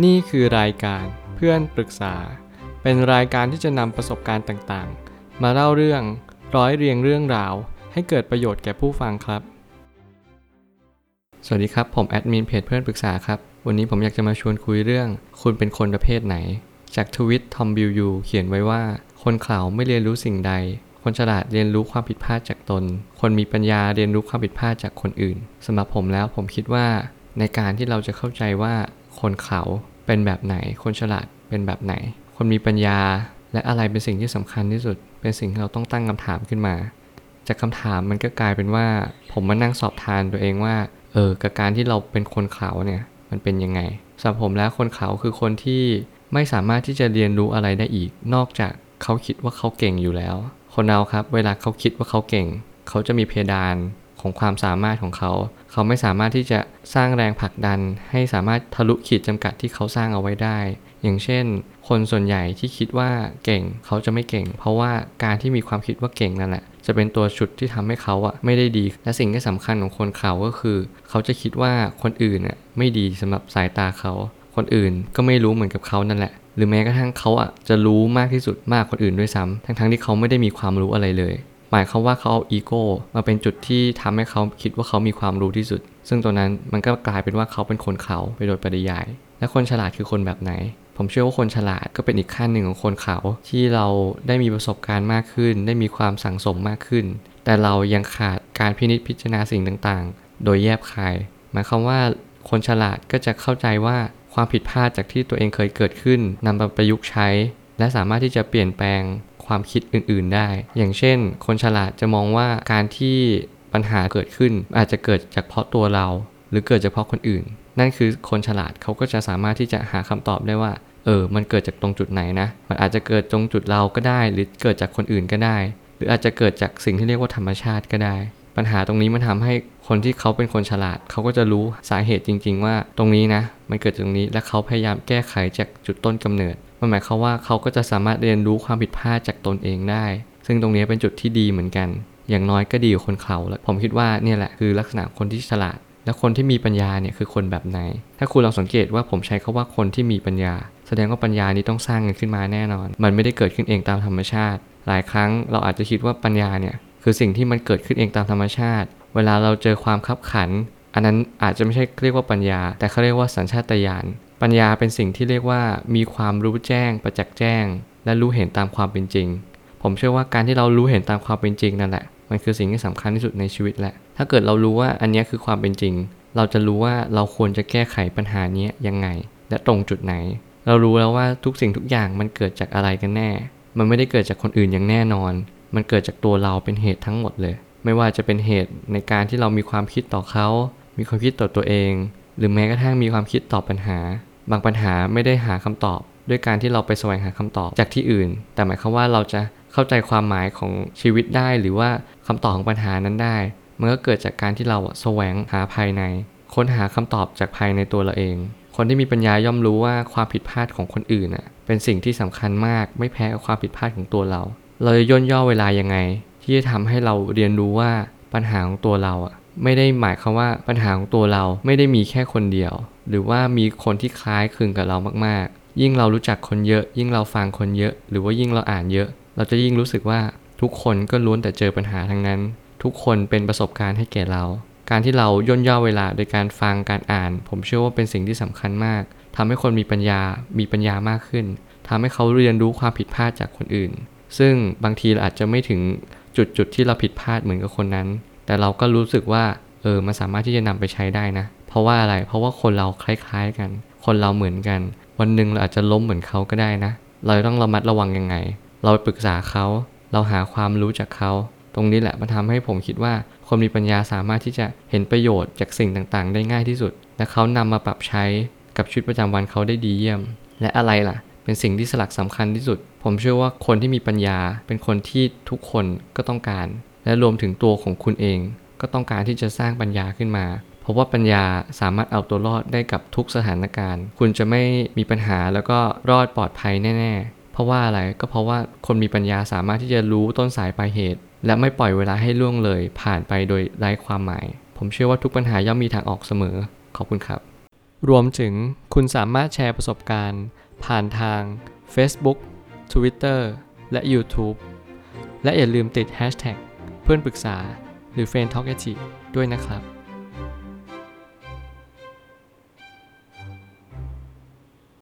นี่คือรายการเพื่อนปรึกษา เป็นรายการที่จะนำประสบการณ์ต่างๆ มาเล่าเรื่องร้อยเรียงเรื่องราว ให้เกิดประโยชน์แก่ผู้ฟังครับ สวัสดีครับ ผมแอดมินเพจเพื่อนปรึกษาครับ วันนี้ผมอยากจะมาชวนคุยเรื่อง คุณเป็นคนประเภทไหน จากทวิตทอมบิลยูเขียนไว้ว่า คนข่าวไม่เรียนรู้สิ่งใด คนฉลาดเรียนรู้ความผิดพลาดจากตน คนมีปัญญาเรียนรู้ความผิดพลาดจากคนอื่นสำหรับผมแล้วผมคิดว่า ในการที่เราจะเข้าใจว่าคนเขาเป็นแบบไหน คนฉลาดเป็นแบบไหน คนมีปัญญาและอะไรเป็นสิ่งที่สำคัญที่สุด เป็นสิ่งที่เราต้องตั้งคำถามขึ้นมา จากคำถามมันก็กลายเป็นว่า ผมมานั่งสอบทานตัวเองว่า เออกับการที่เราเป็นคนเขาเนี่ย มันเป็นยังไงสำหรับผมแล้วคนเขาคือคนที่ไม่สามารถที่จะเรียนรู้อะไรได้อีก นอกจากเขาคิดว่าเขาเก่งอยู่แล้ว คนเราครับ เวลาเขาคิดว่าเขาเก่ง เขาจะมีเพดานของความสามารถของเขา เขาไม่สามารถที่จะสร้างแรงผลักดัน ให้สามารถทะลุขีดจำกัดที่เขาสร้างเอาไว้ได้ อย่างเช่น คนส่วนใหญ่ที่คิดว่าเก่งเขาจะไม่เก่ง เพราะว่าการที่มีความคิดว่าเก่งนั่นแหละจะเป็นตัวฉุดที่ทำให้เขาอะไม่ได้ดี และสิ่งที่สำคัญของคนเขาก็คือ เขาจะคิดว่าคนอื่นอะไม่ดีสำหรับสายตาเขา คนอื่นก็ไม่รู้เหมือนกับเขานั่นแหละ หรือแม้กระทั่งเขาอะจะรู้มากที่สุดมากคนอื่นด้วยซ้ำทั้งๆที่เขาไม่ได้มีความรู้อะไรเลย หมายความว่าเขาเอาอีโก้มาเป็นจุดที่ทำให้เขาคิดว่าเขามีความรู้ที่สุด ซึ่งตัวนั้นมันก็กลายเป็นว่าเขาเป็นคนเขาไปโดยปริยาย และคนฉลาดคือคนแบบไหน ผมเชื่อว่าคนฉลาดก็เป็นอีกขั้นหนึ่งของคนเขาที่เราได้มีประสบการณ์มากขึ้น ได้มีความสั่งสมมากขึ้น แต่เรายังขาดการพินิจพิจารณาสิ่งต่างๆ โดยแยบคาย หมายความว่าคนฉลาดก็จะเข้าใจว่าความผิดพลาดจากที่ตัวเองเคยเกิดขึ้นนำมาประยุกต์ใช้ และสามารถที่จะเปลี่ยนแปลง ความคิดอื่น ๆ ได้ อย่างเช่น คนฉลาดจะมองว่าการที่ปัญหาเกิดขึ้นอาจจะเกิดจากเพราะตัวเรา หรือเกิดจากเพราะคนอื่น นั่นคือคนฉลาดเขาก็จะสามารถที่จะหาคำตอบได้ว่าเออ มันเกิดจากตรงจุดไหนนะ มันอาจจะเกิดตรงจุดเราก็ได้ หรือเกิดจากคนอื่นก็ได้ หรืออาจจะเกิดจากสิ่งที่เรียกว่าธรรมชาติก็ได้ ปัญหาตรงนี้มันทำให้คนที่เขาเป็นคนฉลาด เขาก็จะรู้สาเหตุจริง ๆ ว่าตรงนี้นะ มันเกิดจากตรงนี้ และเขาพยายามแก้ไขจากจุดต้นกำเนิด มันหมายความว่าเขาก็จะสามารถเรียนรู้ความผิดพลาดจากตนเองได้ ซึ่งตรงนี้เป็นจุดที่ดีเหมือนกัน อย่างน้อยก็ดีกว่าคนเขาแล้วผมคิดว่าเนี่ยแหละคือลักษณะคนที่ฉลาด และคนที่มีปัญญาเนี่ยคือคนแบบไหน ถ้าคุณลองสังเกตว่าผมใช้คาว่าคนที่มีปัญญา แสดงว่าปัญญานี้ต้องสร้างกันขึ้นมาแน่นอน มันไม่ได้เกิดขึ้นเองตามธรรมชาติ หลายครั้งเราอาจจะคิดว่าปัญญาเนี่ยคือสิ่งที่มันเกิดขึ้นเองตามธรรมชาติ เวลาเราเจอความขับขัน อันนั้นอาจจะไม่ใช่เรียกว่าปัญญา แต่เขาเรียกว่าสัญชาตญาณ ปัญญาเป็นสิ่งที่เรียกว่ามีความรู้แจ้ง ประจักษ์แจ้ง และรู้เห็นตามความเป็นจริง ผมเชื่อว่าการที่เรารู้เห็นตามความเป็นจริงนั่นแหละ มันคือสิ่งที่สำคัญที่สุดในชีวิตแหละ ถ้าเกิดเรารู้ว่าอันนี้คือความเป็นจริง เราจะรู้ว่าเราควรจะแก้ไขปัญหานี้ยังไง และตรงจุดไหน เรารู้แล้วว่าทุกสิ่งทุกอย่างมันเกิดจากอะไรกันแน่ มันไม่ได้เกิดจากคนอื่นอย่างแน่นอน มันเกิดจากตัวเราเป็นเหตุทั้งหมดเลย ไม่ว่าจะเป็นเหตุในการที่เรามีความคิดต่อเขา มีความคิดต่อตัวเอง หรือแม้กระทั่งมีความคิดต่อปัญหา บางปัญหาไม่ได้หาคำตอบ ด้วยการที่เราไปแสวงหาคำตอบจากที่อื่น แต่หมายความว่าเราจะเข้าใจความหมายของชีวิตได้ หรือว่าคำตอบของปัญหานั้นได้ มันก็เกิดจากการที่เราแสวงหาภายใน ค้นหาคำตอบจากภายในตัวเราเอง คนที่มีปัญญาย่อมรู้ว่าความผิดพลาดของคนอื่นน่ะเป็นสิ่งที่สำคัญมากไม่แพ้กับความผิดพลาดของตัวเรา เราจะย่นย่อเวลายังไง ที่จะทำให้เราเรียนรู้ว่าปัญหาของตัวเราอะไม่ได้หมายความว่าปัญหาของตัวเราไม่ได้มีแค่คนเดียว หรือว่ามีคนที่คล้ายคลึงกับเรามากๆ ยิ่งเรารู้จักคนเยอะ ยิ่งเราฟังคนเยอะ หรือว่ายิ่งเราอ่านเยอะ เราจะยิ่งรู้สึกว่าทุกคนก็ล้วนแต่เจอปัญหาทั้งนั้น ทุกคนเป็นประสบการณ์ให้แก่เรา การที่เราย่นย่อเวลาโดยการฟังการอ่าน ผมเชื่อว่าเป็นสิ่งที่สำคัญมากทำให้คนมีปัญญา มีปัญญามากขึ้นทำให้เขาเรียนรู้ความผิดพลาดจากคนอื่น ซึ่งบางทีเราอาจจะไม่ถึงจุดจุดที่เราผิดพลาดเหมือนกับคนนั้น แต่เราก็รู้สึกว่า เออ มันสามารถที่จะนำไปใช้ได้นะ เพราะว่าอะไร เพราะว่าคนเราคล้ายๆกัน คนเราเหมือนกัน วันหนึ่งเราอาจจะล้มเหมือนเขาก็ได้นะ เราต้องระมัดระวังยังไง เราไปปรึกษาเขา เราหาความรู้จากเขา ตรงนี้แหละมันทำให้ผมคิดว่า คนมีปัญญาสามารถที่จะเห็นประโยชน์จากสิ่งต่างๆ ได้ง่ายที่สุด และเขานำมาปรับใช้กับชีวิตประจำวันเขาได้ดีเยี่ยม และอะไรล่ะ เป็นสิ่งที่สลักสำคัญที่สุด ผมเชื่อว่าคนที่มีปัญญาเป็นคนที่ทุกคนก็ต้องการ และรวมถึงตัวของคุณเอง ก็ต้องการที่จะสร้างปัญญาขึ้นมา เพราะว่าปัญญาสามารถเอาตัวรอดได้กับทุกสถานการณ์ คุณจะไม่มีปัญหาแล้วก็รอดปลอดภัยแน่ ๆ เพราะว่าอะไรก็เพราะว่าคนมีปัญญาสามารถที่จะรู้ต้นสายปลายเหตุ และไม่ปล่อยเวลาให้ล่วงเลย ผ่านไปโดยไร้ความหมาย ผมเชื่อว่าทุกปัญหาย่อมมีทางออกเสมอ ขอบคุณครับ รวมถึงคุณสามารถแชร์ประสบการณ์ ผ่านทาง Facebook Twitter และ YouTube และอย่าลืมติด Hashtag เพื่อนปรึกษาหรือ f r ร e n d t a l k ด้วยนะครับ